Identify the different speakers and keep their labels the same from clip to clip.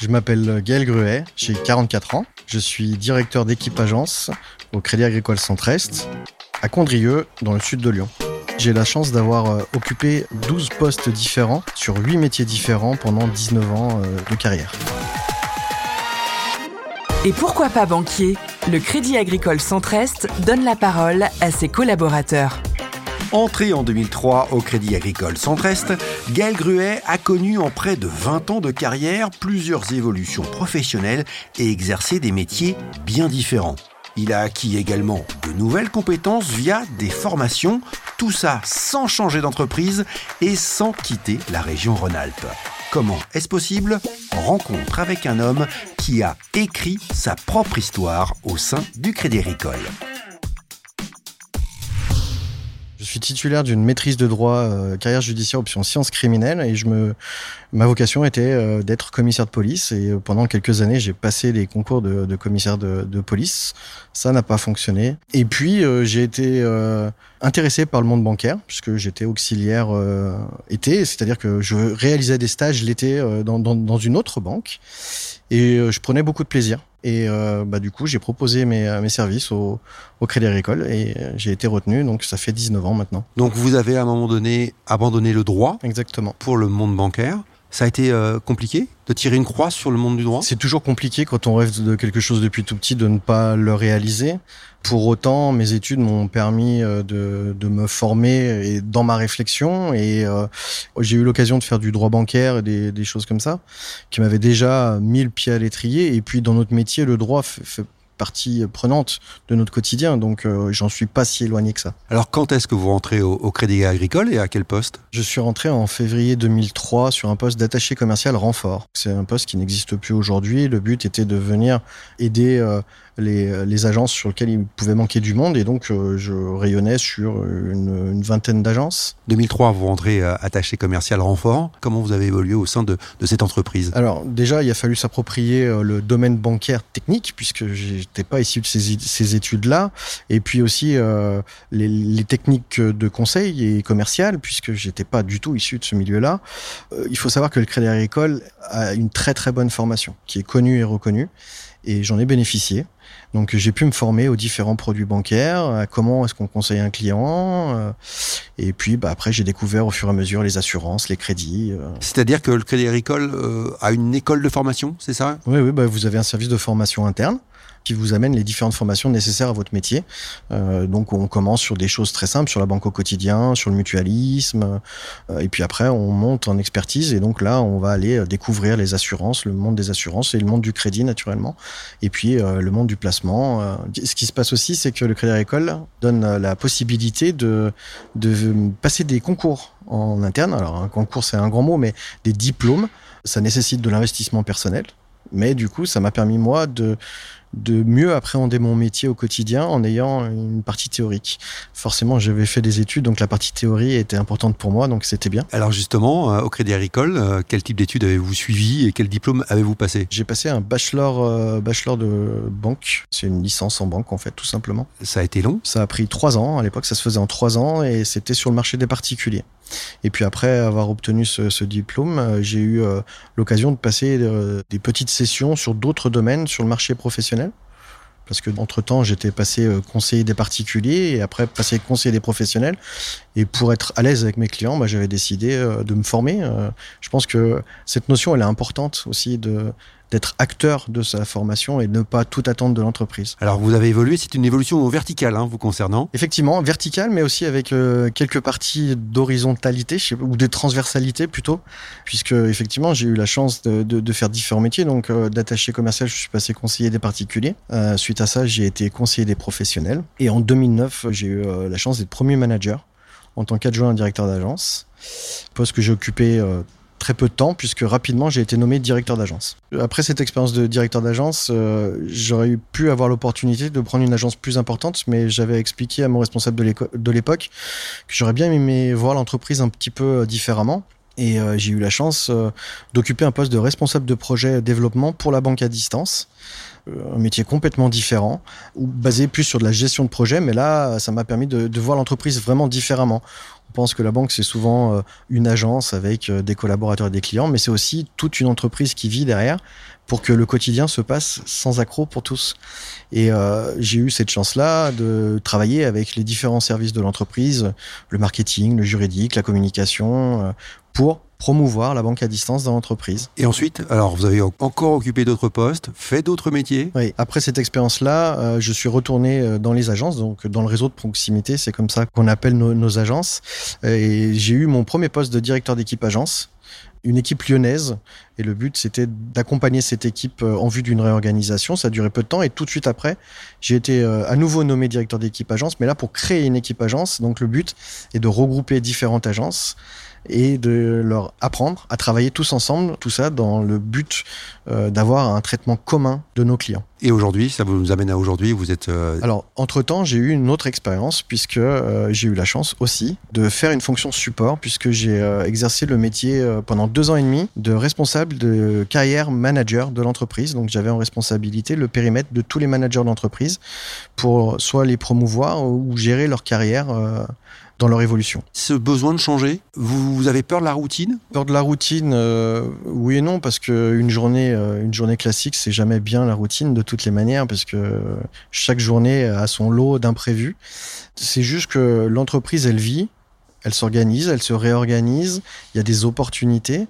Speaker 1: Je m'appelle Gaël Gruet, j'ai 44 ans. Je suis directeur d'équipe agence au Crédit Agricole Centre-Est, à Condrieu, dans le sud de Lyon. J'ai la chance d'avoir euh, occupé 12 postes différents sur 8 métiers différents pendant 19 ans euh, de carrière.
Speaker 2: Et pourquoi pas banquier? Le Crédit Agricole Centre-Est donne la parole à ses collaborateurs.
Speaker 3: Entré en 2003 au Crédit Agricole Centre-Est, Gaël Gruet a connu en près de 20 ans de carrière plusieurs évolutions professionnelles et exercé des métiers bien différents. Il a acquis également de nouvelles compétences via des formations, tout ça sans changer d'entreprise et sans quitter la région Rhône-Alpes. Comment est-ce possible? Rencontre avec un homme qui a écrit sa propre histoire au sein du Crédit Agricole.
Speaker 1: Suis titulaire d'une maîtrise de droit euh, carrière judiciaire option sciences criminelles et je me ma vocation était euh, d'être commissaire de police et euh, pendant quelques années j'ai passé les concours de, de commissaire de, de, police. Ça n'a pas fonctionné. Et puis j'ai été intéressé par le monde bancaire puisque j'étais auxiliaire été, c'est-à-dire que je réalisais des stages l'été dans, dans, dans une autre banque et je prenais beaucoup de plaisir. Et euh, bah, du coup, j'ai proposé mes, mes services au, au Crédit Agricole et j'ai été retenu. Donc, ça fait 19 ans maintenant.
Speaker 3: Donc, vous avez à un moment donné abandonné le droit
Speaker 1: Exactement.
Speaker 3: pour le monde bancaire. Ça a été euh, compliqué de tirer une croix sur le monde du droit?
Speaker 1: C'est toujours compliqué quand on rêve de quelque chose depuis tout petit de ne pas le réaliser. Pour autant, mes études m'ont permis euh, de, de, me former et dans ma réflexion et euh, j'ai eu l'occasion de faire du droit bancaire et des, des choses comme ça qui m'avaient déjà mis le pied à l'étrier. Et puis dans notre métier, le droit fait, fait partie prenante de notre quotidien, donc euh, j'en suis pas si éloigné que ça.
Speaker 3: Alors quand est-ce que vous rentrez au, au, Crédit Agricole et à quel poste?
Speaker 1: Je suis rentré en février 2003 sur un poste d'attaché commercial renfort. C'est un poste qui n'existe plus aujourd'hui. Le but était de venir aider euh, les, les, agences sur lesquelles il pouvait manquer du monde et donc euh, je rayonnais sur une, une vingtaine d'agences.
Speaker 3: 2003, vous rentrez attaché commercial renfort. Comment vous avez évolué au sein de, de cette entreprise?
Speaker 1: Alors déjà, il a fallu s'approprier le domaine bancaire technique puisque j'étais pas issu de ces, ces études-là et puis aussi euh, les, les, techniques de conseil et commercial puisque j'étais pas du tout issu de ce milieu-là. Euh, il faut savoir que le Crédit Agricole a une très très bonne formation qui est connue et reconnue et j'en ai bénéficié. Donc j'ai pu me former aux différents produits bancaires, à comment est-ce qu'on conseille un client, euh, et puis bah, après j'ai découvert au fur et à mesure les assurances, les crédits. Euh.
Speaker 3: C'est-à-dire que le Crédit Agricole euh, a une école de formation, c'est ça?
Speaker 1: Oui, oui, bah, vous avez un service de formation interne qui vous amène les différentes formations nécessaires à votre métier. Euh, donc on commence sur des choses très simples, sur la banque au quotidien, sur le mutualisme, euh, et puis après on monte en expertise, et donc là on va aller découvrir les assurances, le monde des assurances et le monde du crédit naturellement, et puis euh, le monde du placement. Euh, ce qui se passe aussi, c'est que le Crédit Agricole donne la possibilité de, de passer des concours en interne. Alors un concours c'est un grand mot, mais des diplômes, ça nécessite de l'investissement personnel. Mais du coup, ça m'a permis moi de de mieux appréhender mon métier au quotidien en ayant une partie théorique. Forcément, j'avais fait des études, donc la partie théorie était importante pour moi, donc c'était bien.
Speaker 3: Alors justement, euh, au Crédit Agricole, euh, quel type d'études avez-vous suivi et quel diplôme avez-vous passé?
Speaker 1: J'ai passé un bachelor, euh, bachelor de banque. C'est une licence en banque, en fait, tout simplement.
Speaker 3: Ça a été long?
Speaker 1: Ça a pris trois ans. À l'époque, ça se faisait en trois ans et c'était sur le marché des particuliers. Et puis après avoir obtenu ce, ce diplôme, j'ai eu euh, l'occasion de passer euh, des petites sessions sur d'autres domaines sur le marché professionnel. Parce que entre temps, j'étais passé euh, conseiller des particuliers et après passé conseiller des professionnels. Et pour être à l'aise avec mes clients, bah, j'avais décidé de me former. Je pense que cette notion, elle est importante aussi de d'être acteur de sa formation et ne pas tout attendre de l'entreprise.
Speaker 3: Alors vous avez évolué, c'est une évolution verticale hein, vous concernant
Speaker 1: Effectivement, verticale, mais aussi avec euh, quelques parties d'horizontalité ou de transversalité plutôt, puisque effectivement j'ai eu la chance de, de, de, faire différents métiers. Donc euh, d'attaché commercial, je suis passé conseiller des particuliers. Euh, suite à ça, j'ai été conseiller des professionnels. Et en 2009, j'ai eu euh, la chance d'être premier manager en tant qu'adjoint directeur d'agence, poste que j'ai occupé très peu de temps puisque rapidement j'ai été nommé directeur d'agence. Après cette expérience de directeur d'agence, euh, j'aurais pu avoir l'opportunité de prendre une agence plus importante, mais j'avais expliqué à mon responsable de l'époque que j'aurais bien aimé voir l'entreprise un petit peu différemment. Et euh, j'ai eu la chance euh, d'occuper un poste de responsable de projet développement pour la banque à distance un métier complètement différent, basé plus sur de la gestion de projet, mais là, ça m'a permis de, voir l'entreprise vraiment différemment. On pense que la banque, c'est souvent euh, une agence avec euh, des collaborateurs et des clients, mais c'est aussi toute une entreprise qui vit derrière pour que le quotidien se passe sans accroc pour tous. Et euh, j'ai eu cette chance-là de travailler avec les différents services de l'entreprise, le marketing, le juridique, la communication, euh, pour promouvoir la banque à distance dans l'entreprise.
Speaker 3: Et ensuite, alors vous avez encore occupé d'autres postes, fait d'autres métiers
Speaker 1: Oui, après cette expérience-là, euh, je suis retourné euh, dans les agences, donc dans le réseau de proximité, c'est comme ça qu'on appelle nos, nos agences. Et j'ai eu mon premier poste de directeur d'équipe agence une équipe lyonnaise. Et le but, c'était d'accompagner cette équipe euh, en vue d'une réorganisation. Ça a duré peu de temps. Et tout de suite après, j'ai été euh, à nouveau nommé directeur d'équipe agence, mais là pour créer une équipe agence. Donc le but est de regrouper différentes agences et de leur apprendre à travailler tous ensemble, tout ça dans le but euh, d'avoir un traitement commun de nos clients.
Speaker 3: Et aujourd'hui, ça vous nous amène à aujourd'hui, vous êtes... Euh...
Speaker 1: Alors, entre-temps, j'ai eu une autre expérience, puisque euh, j'ai eu la chance aussi de faire une fonction support, puisque j'ai exercé le métier pendant deux ans et demi de responsable de carrière manager de l'entreprise. Donc, j'avais en responsabilité le périmètre de tous les managers de l'entreprise pour soit les promouvoir ou gérer leur carrière euh, dans leur évolution.
Speaker 3: Ce besoin de changer, vous, vous avez peur de la routine?
Speaker 1: Peur de la routine, euh, oui et non, parce que une journée, euh, une journée classique, c'est jamais bien la routine de toutes les manières, parce que chaque journée a son lot d'imprévus. C'est juste que l'entreprise, elle vit, elle s'organise, elle se réorganise, il y a des opportunités.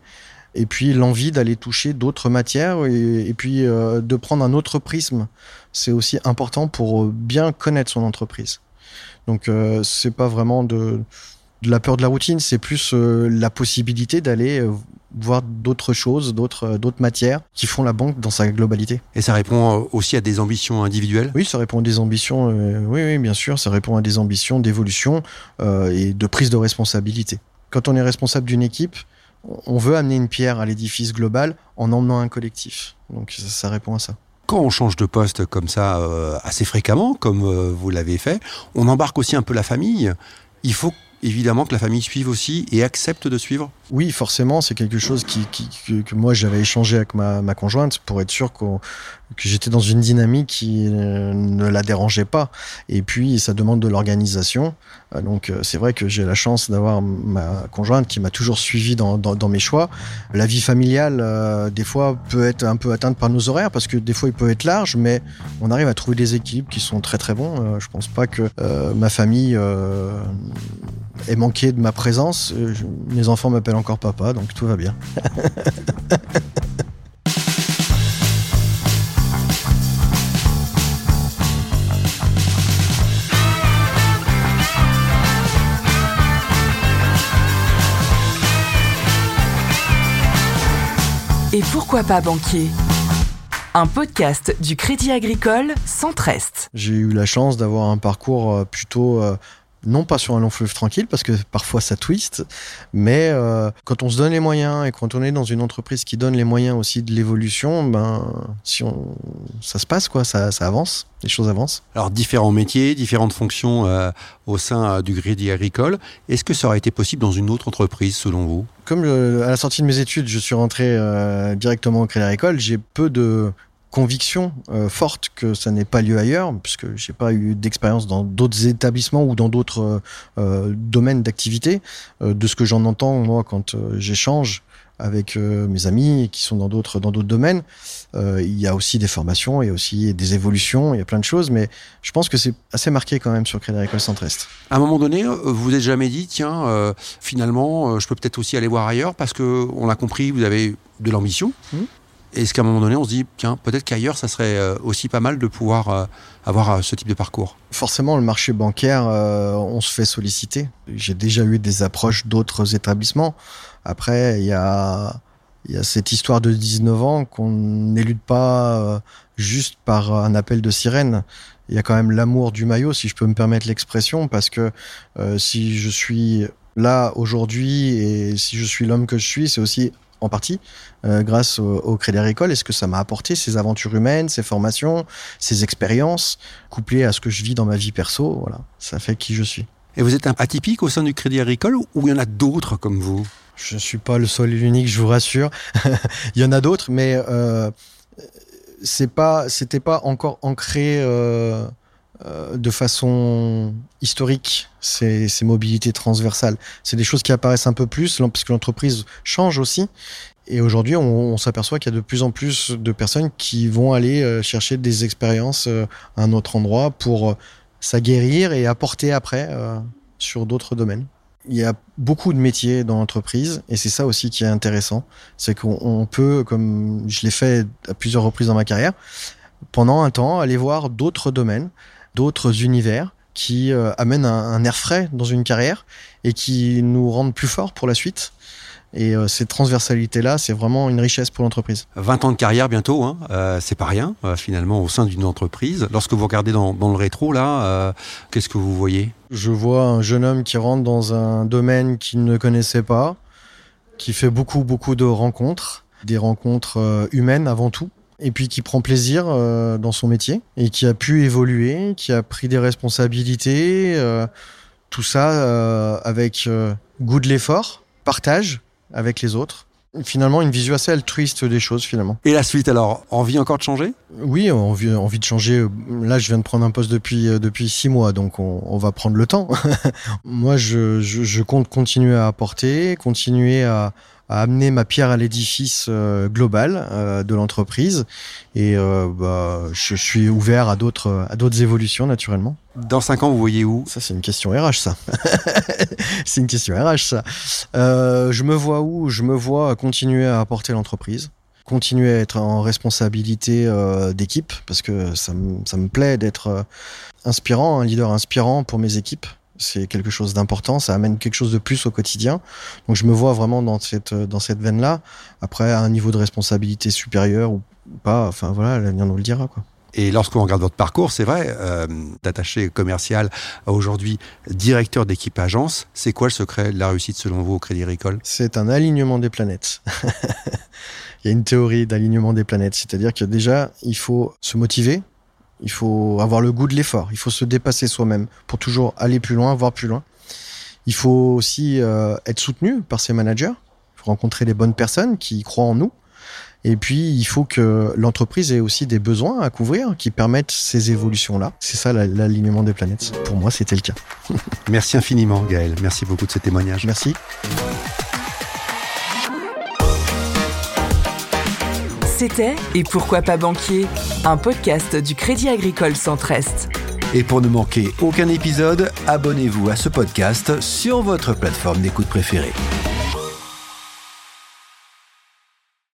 Speaker 1: Et puis l'envie d'aller toucher d'autres matières et, et puis euh, de prendre un autre prisme, c'est aussi important pour bien connaître son entreprise. Donc euh, c'est pas vraiment de, de, la peur de la routine, c'est plus euh, la possibilité d'aller euh, voir d'autres choses, d'autres euh, d'autres matières qui font la banque dans sa globalité.
Speaker 3: Et ça répond aussi à des ambitions individuelles?
Speaker 1: Oui, ça répond à des ambitions, euh, oui, oui, bien sûr, ça répond à des ambitions d'évolution euh, et de prise de responsabilité. Quand on est responsable d'une équipe, on veut amener une pierre à l'édifice global en emmenant un collectif. Donc ça, ça répond à ça
Speaker 3: quand on change de poste comme ça euh, assez fréquemment, comme euh, vous l'avez fait, on embarque aussi un peu la famille. Il faut évidemment que la famille suive aussi et accepte de suivre
Speaker 1: Oui, forcément, c'est quelque chose qui, qui, que, moi j'avais échangé avec ma, ma, conjointe pour être sûr que j'étais dans une dynamique qui euh, ne la dérangeait pas. Et puis, ça demande de l'organisation. Euh, donc, c'est vrai que j'ai la chance d'avoir ma conjointe qui m'a toujours suivi dans, mes choix. La vie familiale, euh, des fois, peut être un peu atteinte par nos horaires parce que des fois, il peut être large, mais on arrive à trouver des équilibres qui sont très très bons. Euh, je pense pas que ma famille ait manqué de ma présence. Mes enfants m'appellent encore papa, donc tout va bien.
Speaker 2: Et pourquoi pas banquier? Un podcast du Crédit Agricole Centre-Est.
Speaker 1: J'ai eu la chance d'avoir un parcours euh, plutôt non pas sur un long fleuve tranquille parce que parfois ça twist, mais euh, quand on se donne les moyens et quand on est dans une entreprise qui donne les moyens aussi de l'évolution, ben si on ça se passe quoi, ça, ça avance, les choses avancent.
Speaker 3: Alors différents métiers, différentes fonctions euh, au sein euh, du Crédit Agricole. Est-ce que ça aurait été possible dans une autre entreprise selon vous?
Speaker 1: Comme je, à la sortie de mes études, je suis rentré directement au Crédit Agricole, j'ai peu de conviction euh, forte que ça n'ait pas lieu ailleurs, puisque j'ai pas eu d'expérience dans d'autres établissements ou dans d'autres euh, domaines d'activité. Euh, de ce que j'en entends moi quand j'échange avec mes amis qui sont dans d'autres dans d'autres domaines, il y a aussi des formations, il y a aussi des évolutions, il y a plein de choses, mais je pense que c'est assez marqué quand même sur Crédit Agricole Centre-Est.
Speaker 3: À un moment donné, vous vous êtes jamais dit, tiens, finalement, je peux peut-être aussi aller voir ailleurs parce que on l'a compris, vous avez de l'ambition. Mmh. Est-ce qu'à un moment donné, on se dit, tiens, peut-être qu'ailleurs, ça serait aussi pas mal de pouvoir avoir ce type de parcours?
Speaker 1: Forcément, le marché bancaire, on se fait solliciter. J'ai déjà eu des approches d'autres établissements. Après, il y a, cette histoire de 19 ans qu'on n'élude pas juste par un appel de sirène. Il y a quand même l'amour du maillot, si je peux me permettre l'expression, parce que euh, si je suis là aujourd'hui et si je suis l'homme que je suis, c'est aussi en partie euh, grâce au, au, Crédit Agricole. Est-ce que ça m'a apporté ces aventures humaines, ces formations, ces expériences, couplées à ce que je vis dans ma vie perso? Voilà, ça fait qui je suis.
Speaker 3: Et vous êtes un atypique au sein du Crédit Agricole ou il y en a d'autres comme vous?
Speaker 1: Je ne suis pas le seul et l'unique, je vous rassure. il y en a d'autres, mais euh, c'est pas, c'était pas encore ancré. Euh, euh, de façon historique ces, ces mobilités transversales. C'est des choses qui apparaissent un peu plus parce que l'entreprise change aussi. Et aujourd'hui, on, on s'aperçoit qu'il y a de plus en plus de personnes qui vont aller euh, chercher des expériences euh, à un autre endroit pour s'aguerrir et apporter après sur d'autres domaines. Il y a beaucoup de métiers dans l'entreprise et c'est ça aussi qui est intéressant. C'est qu'on peut, comme je l'ai fait à plusieurs reprises dans ma carrière, pendant un temps aller voir d'autres domaines, d'autres univers qui euh, amènent un, air frais dans une carrière et qui nous rendent plus forts pour la suite. Et euh, cette transversalité-là, c'est vraiment une richesse pour l'entreprise.
Speaker 3: 20 ans de carrière bientôt, hein, euh, c'est pas rien finalement au sein d'une entreprise. Lorsque vous regardez dans, dans le rétro, là, qu'est-ce que vous voyez?
Speaker 1: Je vois un jeune homme qui rentre dans un domaine qu'il ne connaissait pas, qui fait beaucoup, beaucoup de rencontres, des rencontres humaines avant tout et puis qui prend plaisir euh, dans son métier et qui a pu évoluer, qui a pris des responsabilités, euh, tout ça euh, avec goût de l'effort, partage avec les autres. Finalement, une vision assez altruiste des choses, finalement.
Speaker 3: Et la suite, alors, envie encore de changer?
Speaker 1: Oui, envie, envie de changer. Là, je viens de prendre un poste depuis depuis six mois, donc on, on va prendre le temps. Moi, je, je, je compte continuer à apporter, continuer à, à amener ma pierre à l'édifice euh, global euh, de l'entreprise et euh, bah, je suis ouvert à d'autres à d'autres évolutions naturellement.
Speaker 3: Dans cinq ans, vous voyez où?
Speaker 1: Ça, c'est une question RH, ça. c'est une question RH, ça. je me vois où? Je me vois continuer à apporter l'entreprise continuer à être en responsabilité d'équipe parce que ça, ça me plaît d'être inspirant, un leader inspirant pour mes équipes c'est quelque chose d'important, ça amène quelque chose de plus au quotidien. Donc je me vois vraiment dans cette dans cette veine-là. Après, à un niveau de responsabilité supérieur ou pas, enfin voilà, l'avenir nous le dira quoi.
Speaker 3: Et lorsqu'on regarde votre parcours, c'est vrai, euh, d'attaché commercial à aujourd'hui directeur d'équipe agence, c'est quoi le secret de la réussite selon vous au Crédit Agricole?
Speaker 1: C'est un alignement des planètes. il y a une théorie d'alignement des planètes, c'est-à-dire que déjà, il faut se motiver, il faut avoir le goût de l'effort. Il faut se dépasser soi-même pour toujours aller plus loin, voir plus loin. Il faut aussi euh, être soutenu par ses managers. Il faut rencontrer les bonnes personnes qui croient en nous. Et puis, il faut que l'entreprise ait aussi des besoins à couvrir qui permettent ces évolutions-là. C'est ça l'alignement des planètes. Pour moi, c'était le cas.
Speaker 3: Merci infiniment, Gaël. Merci beaucoup de ce témoignage.
Speaker 1: Merci.
Speaker 2: C'était Et pourquoi pas banquier Un podcast du Crédit Agricole Centre-Est.
Speaker 3: Et pour ne manquer aucun épisode, abonnez-vous à ce podcast sur votre plateforme d'écoute préférée.